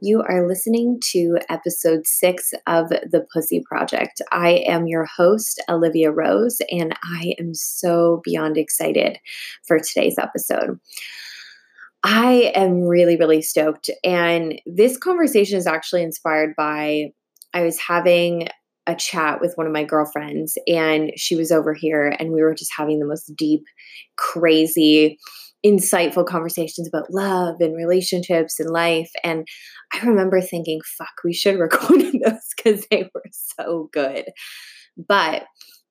You are listening to episode six of The Pussy Project. I am your host, Olivia Rose, and I am so beyond excited for today's episode. I am really, really stoked. And this conversation is actually inspired by I was having a chat with one of my girlfriends, and she was over here, and we were just having the most deep, crazy, insightful conversations about love and relationships and life. And I remember thinking, fuck, we should record those because they were so good. But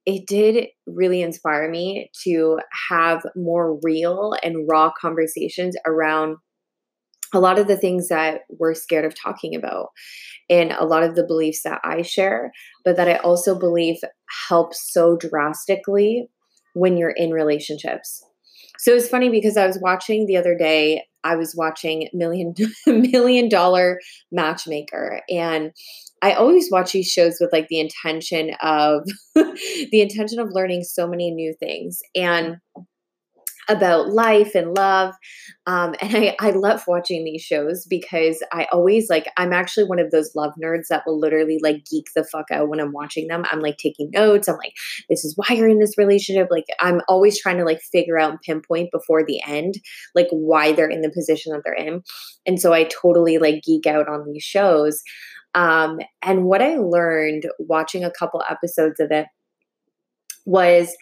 it did really inspire me to have more real and raw conversations around a lot of the things that we're scared of talking about and a lot of the beliefs that I share, but that I also believe help so drastically when you're in relationships. So it's funny because I was watching the other day, I was watching Million Million Dollar Matchmaker and I always watch these shows with like the intention of the intention of learning so many new things. And about life and love. Um, and I, I love watching these shows because I always like, I'm actually one of those love nerds that will literally like geek the fuck out when I'm watching them. I'm like taking notes. I'm like, this is why you're in this relationship. Like, I'm always trying to like figure out and pinpoint before the end, like why they're in the position that they're in. And so I totally like geek out on these shows. Um, and what I learned watching a couple episodes of it was,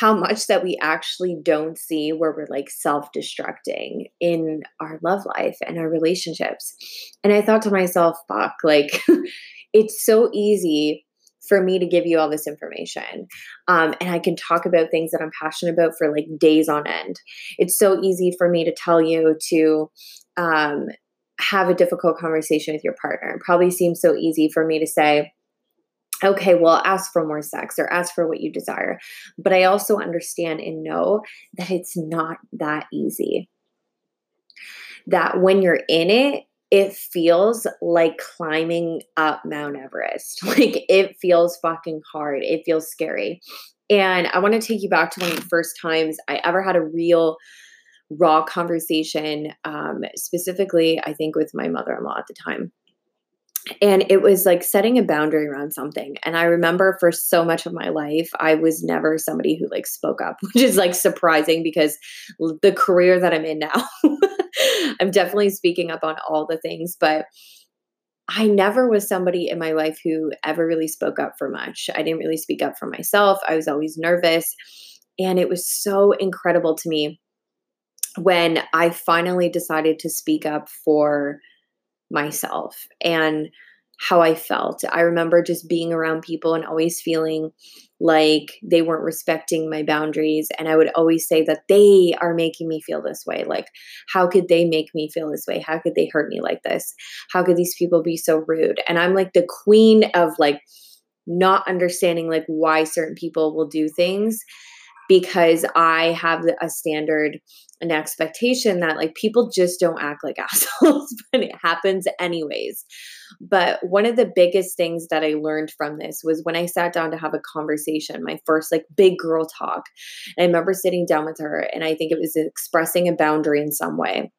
how much that we actually don't see where we're like self destructing in our love life and our relationships. And I thought to myself, fuck, like it's so easy for me to give you all this information. Um, and I can talk about things that I'm passionate about for like days on end. It's so easy for me to tell you to um, have a difficult conversation with your partner. It probably seems so easy for me to say, okay, well, ask for more sex or ask for what you desire. But I also understand and know that it's not that easy. That when you're in it, it feels like climbing up Mount Everest. Like it feels fucking hard. It feels scary. And I want to take you back to one of the first times I ever had a real raw conversation, um, specifically, I think, with my mother in law at the time and it was like setting a boundary around something. And i remember for so much of my life i was never somebody who like spoke up which is like surprising because the career that i'm in now i'm definitely speaking up on all the things. But i never was somebody in my life who ever really spoke up for much. I didn't really speak up for myself. I was always nervous. And it was so incredible to me when i finally decided to speak up for myself and how I felt. I remember just being around people and always feeling like they weren't respecting my boundaries. And I would always say that they are making me feel this way. Like, how could they make me feel this way? How could they hurt me like this? How could these people be so rude? And I'm like the queen of like not understanding like why certain people will do things because I have a standard an expectation that like people just don't act like assholes, but it happens anyways. But one of the biggest things that I learned from this was when I sat down to have a conversation, my first like big girl talk. And I remember sitting down with her and I think it was expressing a boundary in some way.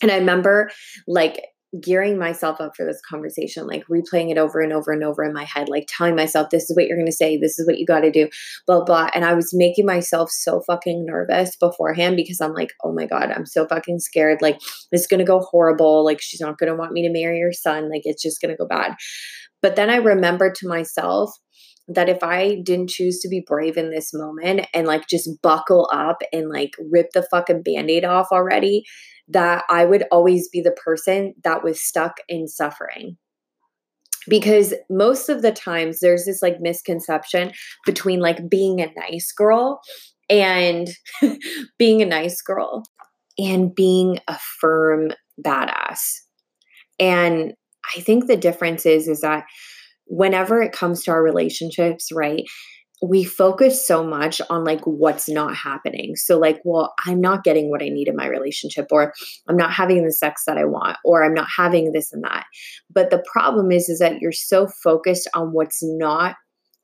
And I remember like gearing myself up for this conversation, like replaying it over and over and over in my head, like telling myself, this is what you're going to say, this is what you got to do, blah, blah. And I was making myself so fucking nervous beforehand because I'm like, oh my God, I'm so fucking scared. Like, it's going to go horrible. Like, she's not going to want me to marry her son. Like, it's just going to go bad. But then I remembered to myself, that if I didn't choose to be brave in this moment and like just buckle up and like rip the fucking band aid off already, that I would always be the person that was stuck in suffering. Because most of the times there's this like misconception between like being a nice girl and being a nice girl and being a firm badass. And I think the difference is is that whenever it comes to our relationships, right? We focus so much on like what's not happening. So, like, well, I'm not getting what I need in my relationship, or I'm not having the sex that I want, or I'm not having this and that. But the problem is, is that you're so focused on what's not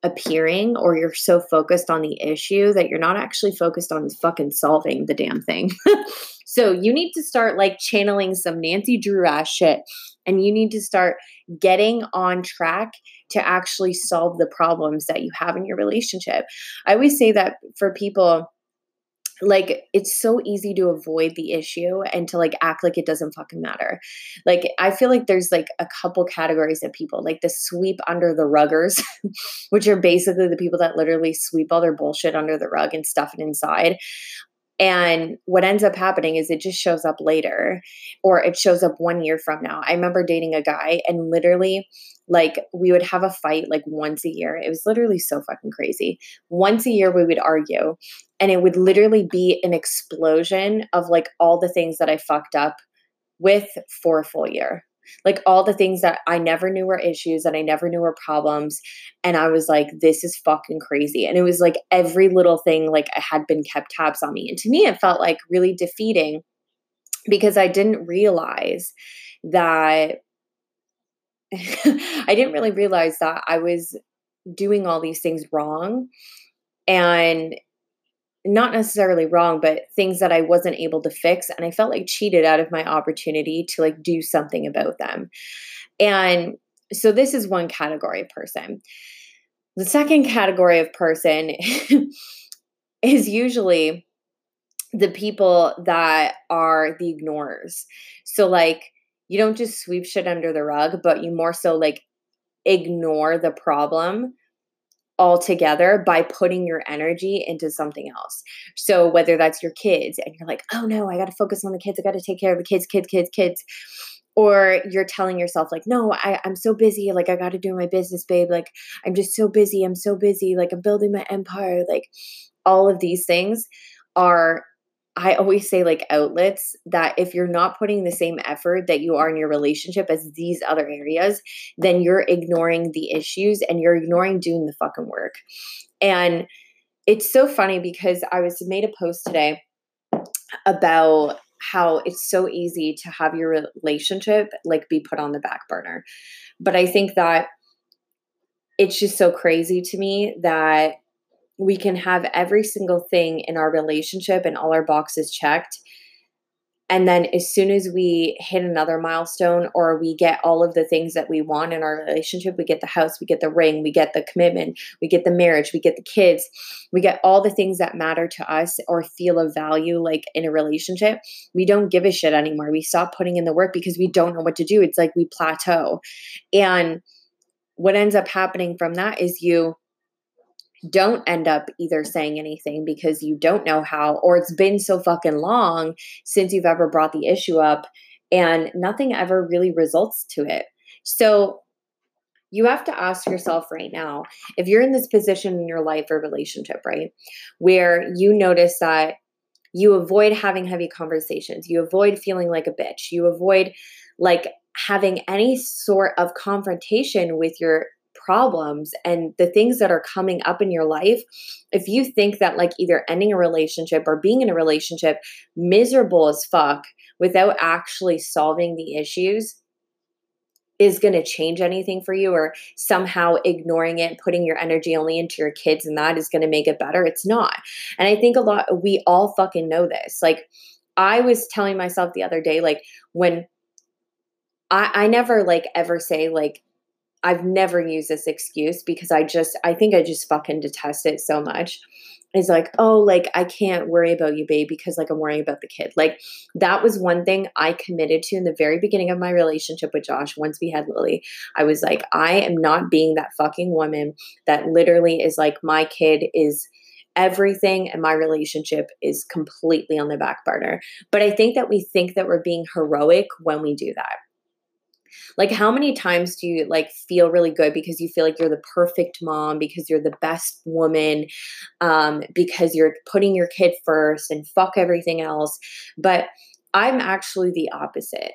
appearing, or you're so focused on the issue that you're not actually focused on fucking solving the damn thing. so, you need to start like channeling some Nancy Drew ass shit and you need to start getting on track to actually solve the problems that you have in your relationship. I always say that for people like it's so easy to avoid the issue and to like act like it doesn't fucking matter. Like I feel like there's like a couple categories of people, like the sweep under the ruggers, which are basically the people that literally sweep all their bullshit under the rug and stuff it inside. And what ends up happening is it just shows up later or it shows up one year from now. I remember dating a guy and literally like we would have a fight like once a year. It was literally so fucking crazy. Once a year we would argue and it would literally be an explosion of like all the things that I fucked up with for a full year. Like all the things that I never knew were issues that I never knew were problems. And I was like, this is fucking crazy. And it was like every little thing like I had been kept tabs on me. And to me, it felt like really defeating because I didn't realize that I didn't really realize that I was doing all these things wrong. And not necessarily wrong, but things that I wasn't able to fix. And I felt like cheated out of my opportunity to like do something about them. And so this is one category of person. The second category of person is usually the people that are the ignorers. So, like, you don't just sweep shit under the rug, but you more so like ignore the problem altogether by putting your energy into something else. So whether that's your kids and you're like, oh no, I got to focus on the kids. I got to take care of the kids, kids, kids, kids. Or you're telling yourself, like, no, I, I'm so busy. Like, I got to do my business, babe. Like, I'm just so busy. I'm so busy. Like, I'm building my empire. Like, all of these things are I always say like outlets that if you're not putting the same effort that you are in your relationship as these other areas, then you're ignoring the issues and you're ignoring doing the fucking work. And it's so funny because I was made a post today about how it's so easy to have your relationship like be put on the back burner. But I think that it's just so crazy to me that we can have every single thing in our relationship and all our boxes checked. And then as soon as we hit another milestone or we get all of the things that we want in our relationship, we get the house, we get the ring, we get the commitment, we get the marriage, we get the kids, we get all the things that matter to us or feel of value like in a relationship, we don't give a shit anymore. We stop putting in the work because we don't know what to do. It's like we plateau. And what ends up happening from that is you don't end up either saying anything because you don't know how, or it's been so fucking long since you've ever brought the issue up and nothing ever really results to it. So you have to ask yourself right now if you're in this position in your life or relationship, right, where you notice that you avoid having heavy conversations, you avoid feeling like a bitch, you avoid like having any sort of confrontation with your problems and the things that are coming up in your life, if you think that like either ending a relationship or being in a relationship miserable as fuck without actually solving the issues, is going to change anything for you or somehow ignoring it putting your energy only into your kids and that is going to make it better. It's not. And i think a lot we all fucking know this. Like i was telling myself the other day like when i i never like ever say like I've never used this excuse because I just, I think I just fucking detest it so much. It's like, oh, like I can't worry about you, babe, because like I'm worrying about the kid. Like that was one thing I committed to in the very beginning of my relationship with Josh. Once we had Lily, I was like, I am not being that fucking woman that literally is like, my kid is everything and my relationship is completely on the back burner. But I think that we think that we're being heroic when we do that. Like how many times do you like feel really good because you feel like you're the perfect mom, because you're the best woman, um, because you're putting your kid first and fuck everything else. But I'm actually the opposite.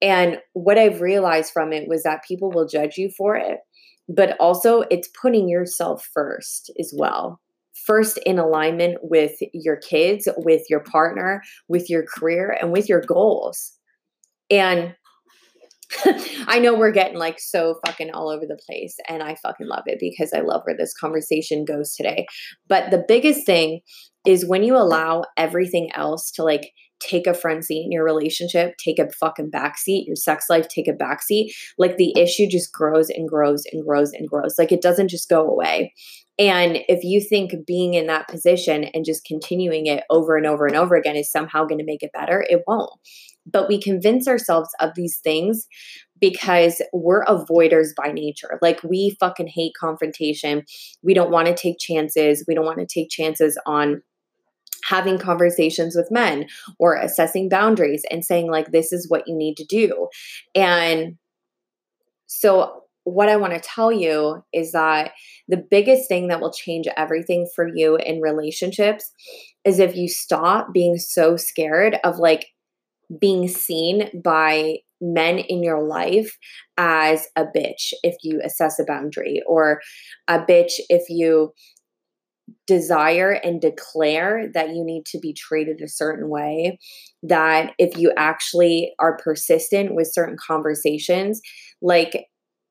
And what I've realized from it was that people will judge you for it, but also it's putting yourself first as well. First, in alignment with your kids, with your partner, with your career, and with your goals. And I know we're getting like so fucking all over the place, and I fucking love it because I love where this conversation goes today. But the biggest thing is when you allow everything else to like take a front seat in your relationship, take a fucking backseat, your sex life, take a backseat. Like the issue just grows and grows and grows and grows. Like it doesn't just go away. And if you think being in that position and just continuing it over and over and over again is somehow going to make it better, it won't. But we convince ourselves of these things because we're avoiders by nature. Like we fucking hate confrontation. We don't want to take chances. We don't want to take chances on having conversations with men or assessing boundaries and saying like this is what you need to do. And so what I want to tell you is that the biggest thing that will change everything for you in relationships is if you stop being so scared of like being seen by men in your life as a bitch if you assess a boundary or a bitch if you desire and declare that you need to be treated a certain way that if you actually are persistent with certain conversations like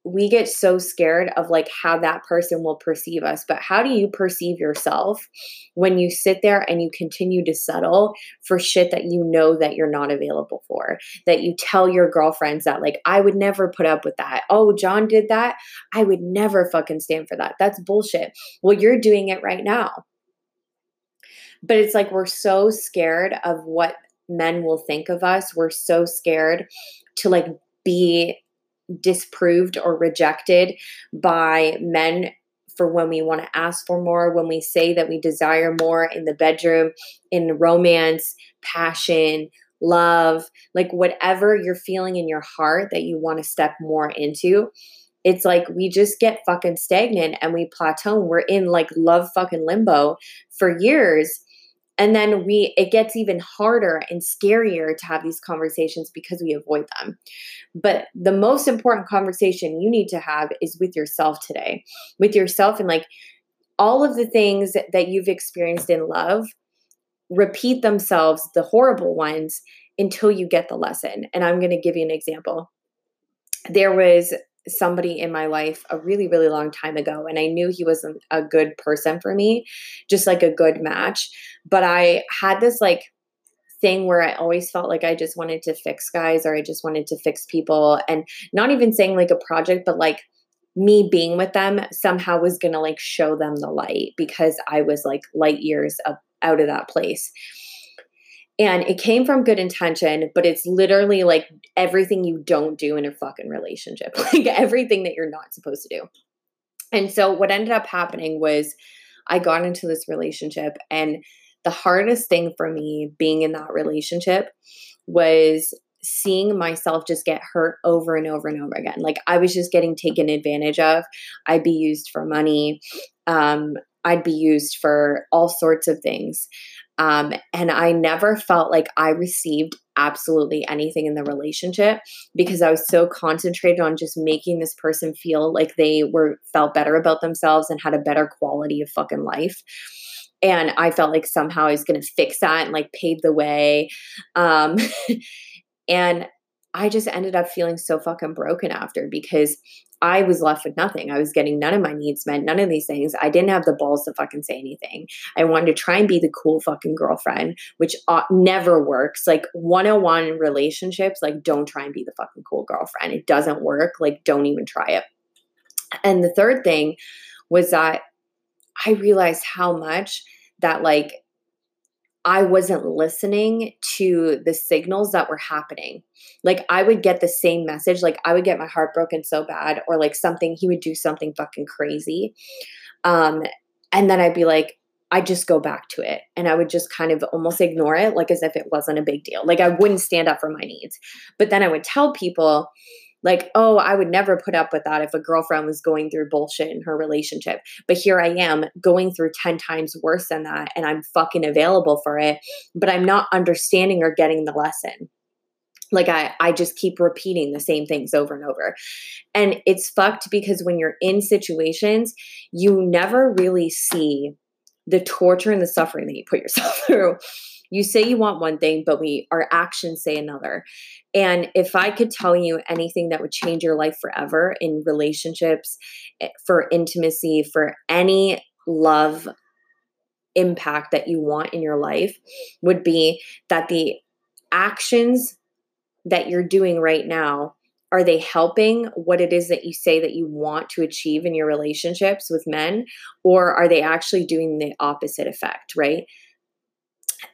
we get so scared of like how that person will perceive us but how do you perceive yourself when you sit there and you continue to settle for shit that you know that you're not available for? That you tell your girlfriends that like i would never put up with that. Oh john did that? I would never fucking stand for that. That's bullshit. Well you're doing it right now. But it's like we're so scared of what men will think of us. We're so scared to like be disproved or rejected by men for when we want to ask for more, when we say that we desire more in the bedroom, in romance, passion, love, like whatever you're feeling in your heart that you want to step more into. It's like we just get fucking stagnant and we plateau. We're in like love fucking limbo for years and then we it gets even harder and scarier to have these conversations because we avoid them. But the most important conversation you need to have is with yourself today. With yourself and like all of the things that you've experienced in love repeat themselves the horrible ones until you get the lesson. And i'm going to give you an example. There was somebody in my life a really, really long time ago. And I knew he wasn't a good person for me, just like a good match. But I had this like thing where I always felt like I just wanted to fix guys or I just wanted to fix people. And not even saying like a project, but like me being with them somehow was going to like show them the light because I was like light years up, out of that place and it came from good intention but it's literally like everything you don't do in a fucking relationship. Like everything that you're not supposed to do. And so what ended up happening was i got into this relationship and the hardest thing for me being in that relationship was seeing myself just get hurt over and over and over again. Like i was just getting taken advantage of. I'd be used for money. Um, i'd be used for all sorts of things um, and I never felt like I received absolutely anything in the relationship because I was so concentrated on just making this person feel like they were felt better about themselves and had a better quality of fucking life. And I felt like somehow I was going to fix that and like pave the way. Um, and I just ended up feeling so fucking broken after because I was left with nothing. I was getting none of my needs met, none of these things. I didn't have the balls to fucking say anything. I wanted to try and be the cool fucking girlfriend, which uh, never works. Like 101 relationships, like don't try and be the fucking cool girlfriend. It doesn't work. Like don't even try it. And the third thing was that I realized how much that like I wasn't listening to the signals that were happening. Like I would get the same message, like I would get my heart broken so bad, or like something, he would do something fucking crazy. Um, and then I'd be like, I just go back to it and I would just kind of almost ignore it, like as if it wasn't a big deal. Like I wouldn't stand up for my needs. But then I would tell people, like, oh, I would never put up with that if a girlfriend was going through bullshit in her relationship. But here I am going through 10 times worse than that, and I'm fucking available for it, but I'm not understanding or getting the lesson. Like I, I just keep repeating the same things over and over. And it's fucked because when you're in situations, you never really see the torture and the suffering that you put yourself through you say you want one thing but we our actions say another. And if i could tell you anything that would change your life forever in relationships eh, for intimacy for any love impact that you want in your life would be that the actions that you're doing right now are they helping what it is that you say that you want to achieve in your relationships with men or are they actually doing the opposite effect right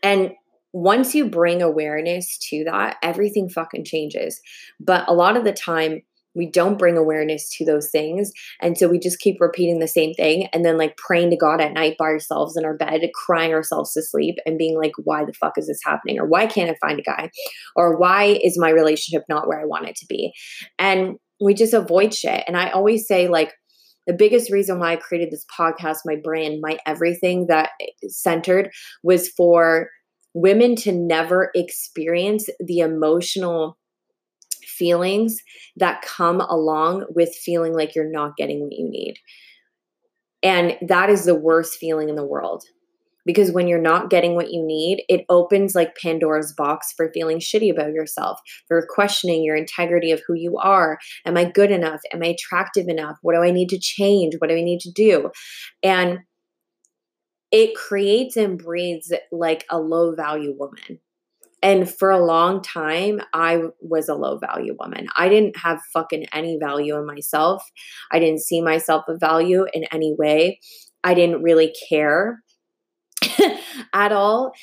and once you bring awareness to that everything fucking changes. But a lot of the time we don't bring awareness to those things. And so we just keep repeating the same thing and then like praying to god at night by ourselves in our bed crying ourselves to sleep and being like why the fuck is this happening? Or why can't i find a guy? Or why is my relationship not where i want it to be? And we just avoid shit. And i always say like the biggest reason why i created this podcast my brand my everything that centered was for women to never experience the emotional feelings that come along with feeling like you're not getting what you need. And that is the worst feeling in the world. Because when you're not getting what you need, it opens like Pandora's box for feeling shitty about yourself, for questioning your integrity of who you are. Am I good enough? Am I attractive enough? What do I need to change? What do I need to do? And it creates and breeds like a low value woman and for a long time, I was a low value woman. I didn't have fucking any value in myself. I didn't see myself a value in any way. I didn't really care at all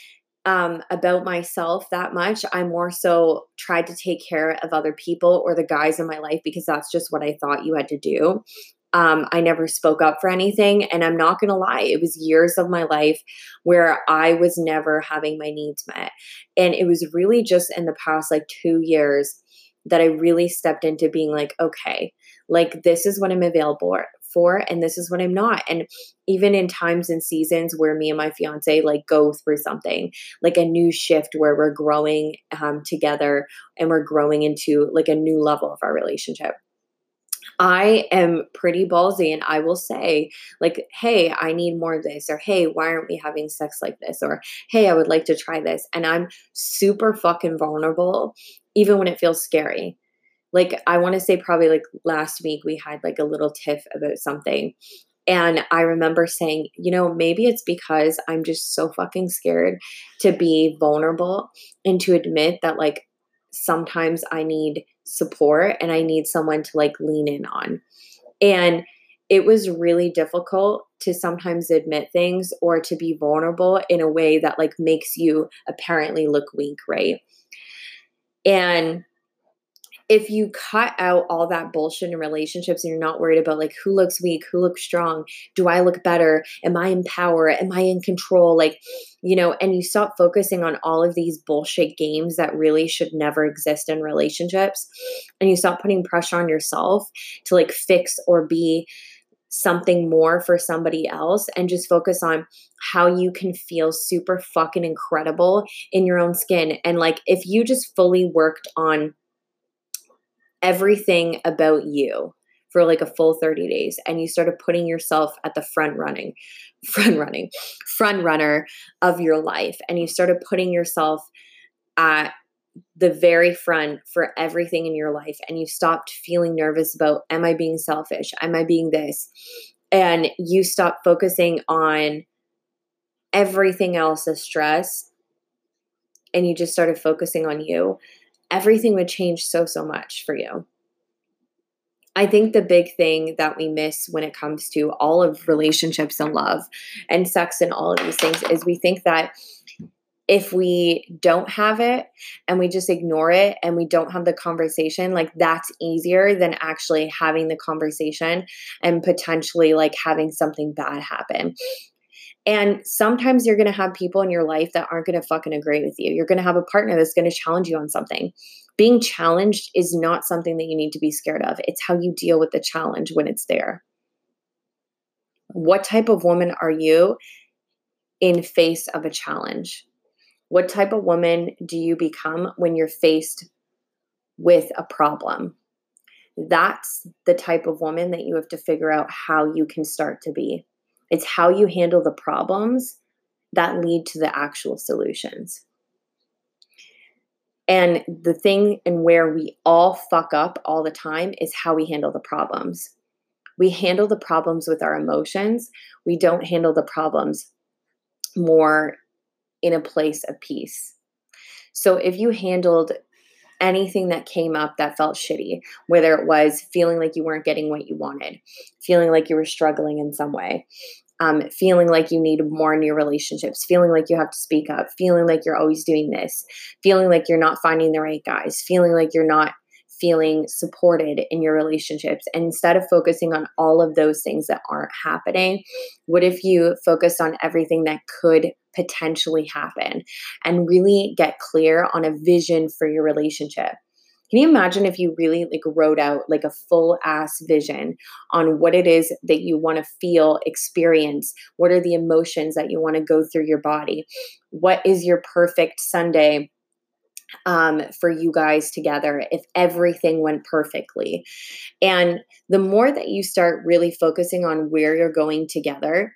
um, about myself that much. I more so tried to take care of other people or the guys in my life because that's just what I thought you had to do. Um, I never spoke up for anything. And I'm not going to lie, it was years of my life where I was never having my needs met. And it was really just in the past like two years that I really stepped into being like, okay, like this is what I'm available for and this is what I'm not. And even in times and seasons where me and my fiance like go through something, like a new shift where we're growing um, together and we're growing into like a new level of our relationship I am pretty ballsy and I will say, like, hey, I need more of this, or hey, why aren't we having sex like this, or hey, I would like to try this. And I'm super fucking vulnerable, even when it feels scary. Like, I want to say, probably like last week, we had like a little tiff about something. And I remember saying, you know, maybe it's because I'm just so fucking scared to be vulnerable and to admit that, like, sometimes I need support and I need someone to like lean in on. And it was really difficult to sometimes admit things or to be vulnerable in a way that like makes you apparently look weak, right? And if you cut out all that bullshit in relationships and you're not worried about like who looks weak, who looks strong, do I look better? Am I in power? Am I in control? Like, you know, and you stop focusing on all of these bullshit games that really should never exist in relationships. And you stop putting pressure on yourself to like fix or be something more for somebody else and just focus on how you can feel super fucking incredible in your own skin. And like, if you just fully worked on everything about you for like a full 30 days and you started putting yourself at the front running front running front runner of your life and you started putting yourself at the very front for everything in your life and you stopped feeling nervous about am i being selfish? Am i being this? And you stopped focusing on everything else as stress and you just started focusing on you everything would change so, so much for you. I think the big thing that we miss when it comes to all of relationships and love and sex and all of these things is we think that if we don't have it and we just ignore it and we don't have the conversation, like that's easier than actually having the conversation and potentially like having something bad happen. And sometimes you're going to have people in your life that aren't going to fucking agree with you. You're going to have a partner that's going to challenge you on something. Being challenged is not something that you need to be scared of. It's how you deal with the challenge when it's there. What type of woman are you in face of a challenge? What type of woman do you become when you're faced with a problem? That's the type of woman that you have to figure out how you can start to be. It's how you handle the problems that lead to the actual solutions. And the thing and where we all fuck up all the time is how we handle the problems. We handle the problems with our emotions. We don't handle the problems more in a place of peace. So if you handled anything that came up that felt shitty, whether it was feeling like you weren't getting what you wanted, feeling like you were struggling in some way, um, feeling like you need more in your relationships, feeling like you have to speak up, feeling like you're always doing this, feeling like you're not finding the right guys, feeling like you're not feeling supported in your relationships. And instead of focusing on all of those things that aren't happening, what if you focused on everything that could potentially happen and really get clear on a vision for your relationship? Can you imagine if you really like wrote out like a full ass vision on what it is that you want to feel, experience? What are the emotions that you want to go through your body? What is your perfect Sunday? um, for you guys together if everything went perfectly. And the more that you start really focusing on where you're going together,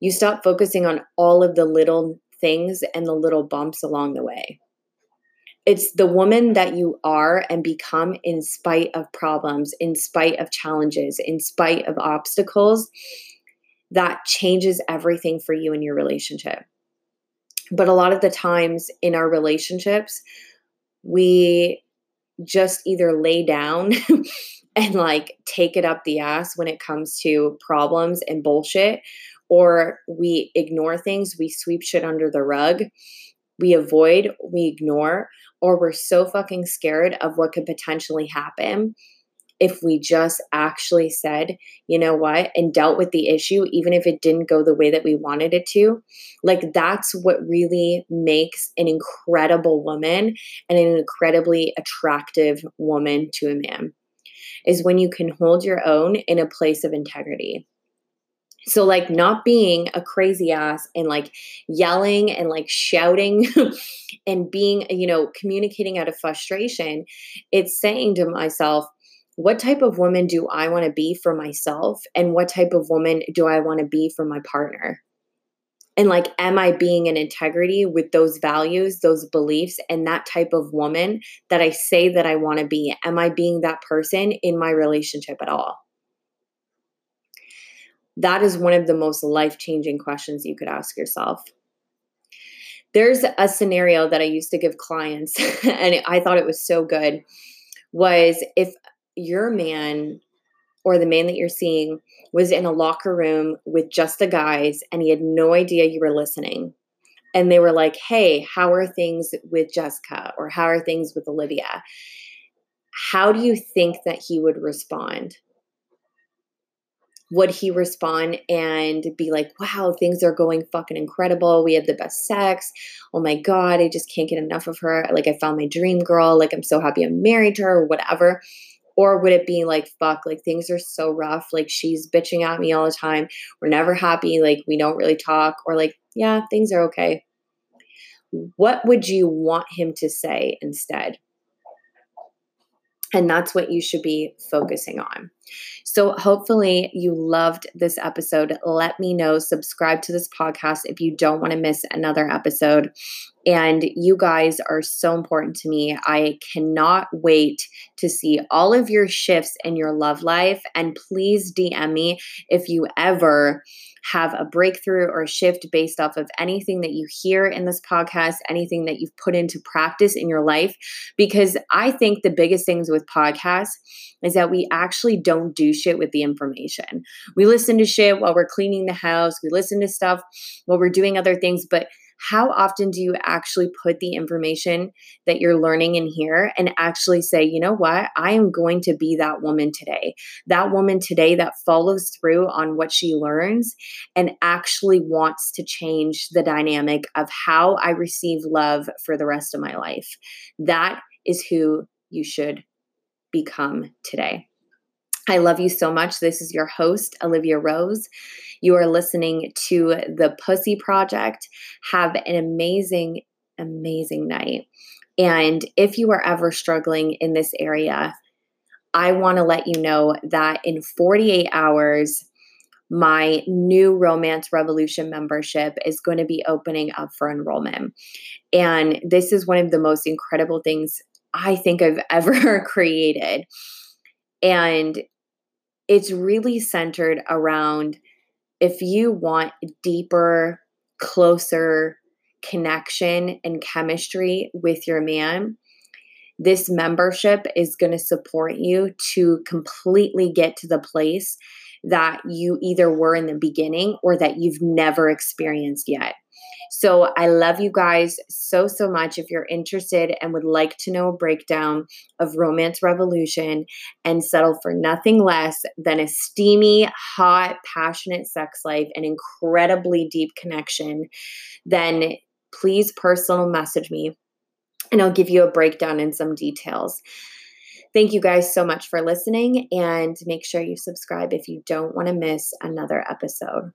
you stop focusing on all of the little things and the little bumps along the way. It's the woman that you are and become in spite of problems, in spite of challenges, in spite of obstacles that changes everything for you in your relationship. But a lot of the times in our relationships, we just either lay down and like take it up the ass when it comes to problems and bullshit, or we ignore things, we sweep shit under the rug, we avoid, we ignore, or we're so fucking scared of what could potentially happen if we just actually said, you know what, and dealt with the issue, even if it didn't go the way that we wanted it to, like that's what really makes an incredible woman and an incredibly attractive woman to a man is when you can hold your own in a place of integrity. So, like, not being a crazy ass and like yelling and like shouting and being, you know, communicating out of frustration, it's saying to myself, what type of woman do I want to be for myself? And what type of woman do I want to be for my partner? And like, am I being in integrity with those values, those beliefs, and that type of woman that I say that I want to be? Am I being that person in my relationship at all? That is one of the most life changing questions you could ask yourself. There's a scenario that I used to give clients, and I thought it was so good. Was if your man or the man that you're seeing was in a locker room with just the guys and he had no idea you were listening. And they were like, hey, how are things with Jessica or how are things with Olivia? How do you think that he would respond? Would he respond and be like, wow, things are going fucking incredible. We had the best sex. Oh my God, I just can't get enough of her. Like, I found my dream girl. Like, I'm so happy I'm married to her or whatever or would it be like fuck like things are so rough like she's bitching at me all the time we're never happy like we don't really talk or like yeah things are okay what would you want him to say instead and that's what you should be focusing on. So, hopefully, you loved this episode. Let me know. Subscribe to this podcast if you don't want to miss another episode. And you guys are so important to me. I cannot wait to see all of your shifts in your love life. And please DM me if you ever have a breakthrough or a shift based off of anything that you hear in this podcast, anything that you've put into practice in your life. Because I think the biggest things with podcasts is that we actually don't do shit with the information. We listen to shit while we're cleaning the house, we listen to stuff while we're doing other things, but how often do you actually put the information that you're learning in here and actually say, you know what, I am going to be that woman today, that woman today that follows through on what she learns and actually wants to change the dynamic of how I receive love for the rest of my life? That is who you should become today. I love you so much. This is your host, Olivia Rose. You are listening to the Pussy Project. Have an amazing, amazing night. And if you are ever struggling in this area, I want to let you know that in 48 hours, my new Romance Revolution membership is going to be opening up for enrollment. And this is one of the most incredible things I think I've ever created. And it's really centered around if you want deeper, closer connection and chemistry with your man, this membership is going to support you to completely get to the place that you either were in the beginning or that you've never experienced yet. So I love you guys so, so much. If you're interested and would like to know a breakdown of Romance Revolution and settle for nothing less than a steamy, hot, passionate sex life and incredibly deep connection, then please personal message me and I'll give you a breakdown in some details. Thank you guys so much for listening and make sure you subscribe if you don't want to miss another episode.